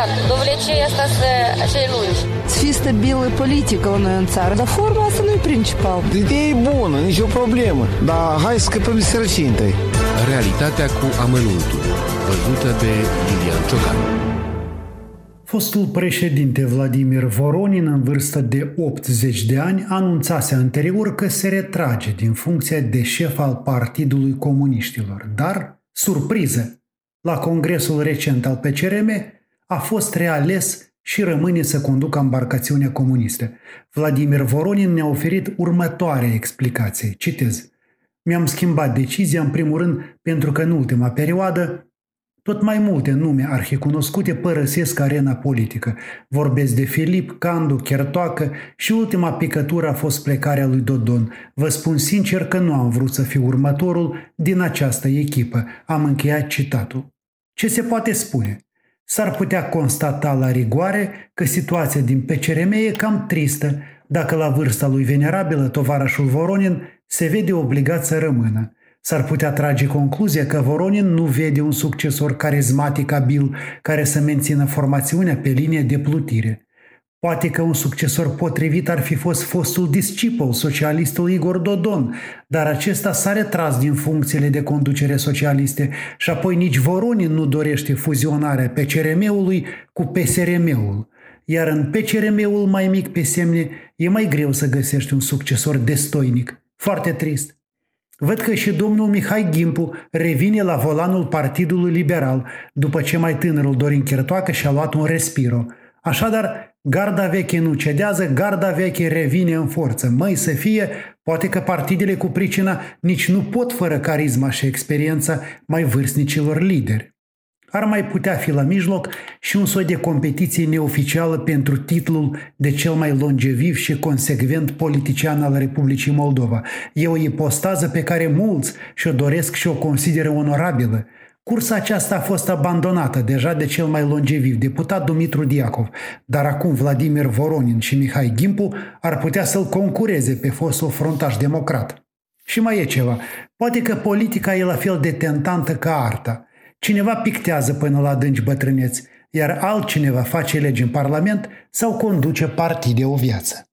aceea asta să acele lungi. Să fie stabilă politică la noi în țară, dar forma asta nu e principal. Ideea e bună, nicio problemă, dar hai să scăpăm de sărăcie întâi. Realitatea cu amănuntul, văzută de Lilian Ciocan. Fostul președinte Vladimir Voronin, în vârstă de 80 de ani, anunțase anterior că se retrage din funcția de șef al Partidului Comuniștilor. Dar, surpriză, la congresul recent al PCRM a fost reales și rămâne să conducă embarcațiunea comunistă. Vladimir Voronin ne-a oferit următoarea explicație. Citez. Mi-am schimbat decizia în primul rând pentru că în ultima perioadă tot mai multe nume arhicunoscute părăsesc arena politică. Vorbesc de Filip, Candu, Chertoacă și ultima picătură a fost plecarea lui Dodon. Vă spun sincer că nu am vrut să fiu următorul din această echipă. Am încheiat citatul. Ce se poate spune? S-ar putea constata la rigoare că situația din PCRM e cam tristă dacă la vârsta lui venerabilă tovarășul Voronin se vede obligat să rămână. S-ar putea trage concluzia că Voronin nu vede un succesor carismatic abil care să mențină formațiunea pe linie de plutire. Poate că un succesor potrivit ar fi fost fostul discipol, socialistul Igor Dodon, dar acesta s-a retras din funcțiile de conducere socialiste și apoi nici Voronin nu dorește fuzionarea PCRM-ului cu PSRM-ul. Iar în PCRM-ul mai mic pe semne e mai greu să găsești un succesor destoinic. Foarte trist. Văd că și domnul Mihai Gimpu revine la volanul Partidului Liberal, după ce mai tânărul Dorin Chertoacă și-a luat un respiro. Așadar, garda veche nu cedează, garda veche revine în forță. Măi să fie, poate că partidele cu pricina nici nu pot fără carisma și experiența mai vârstnicilor lideri. Ar mai putea fi la mijloc și un soi de competiție neoficială pentru titlul de cel mai longeviv și consecvent politician al Republicii Moldova. E o ipostază pe care mulți și-o doresc și o consideră onorabilă. Cursa aceasta a fost abandonată deja de cel mai longeviv, deputat Dumitru Diacov, dar acum Vladimir Voronin și Mihai Gimpu ar putea să-l concureze pe fostul frontaș democrat. Și mai e ceva. Poate că politica e la fel de tentantă ca arta – Cineva pictează până la adânci bătrâneți, iar altcineva face legi în Parlament sau conduce partide o viață.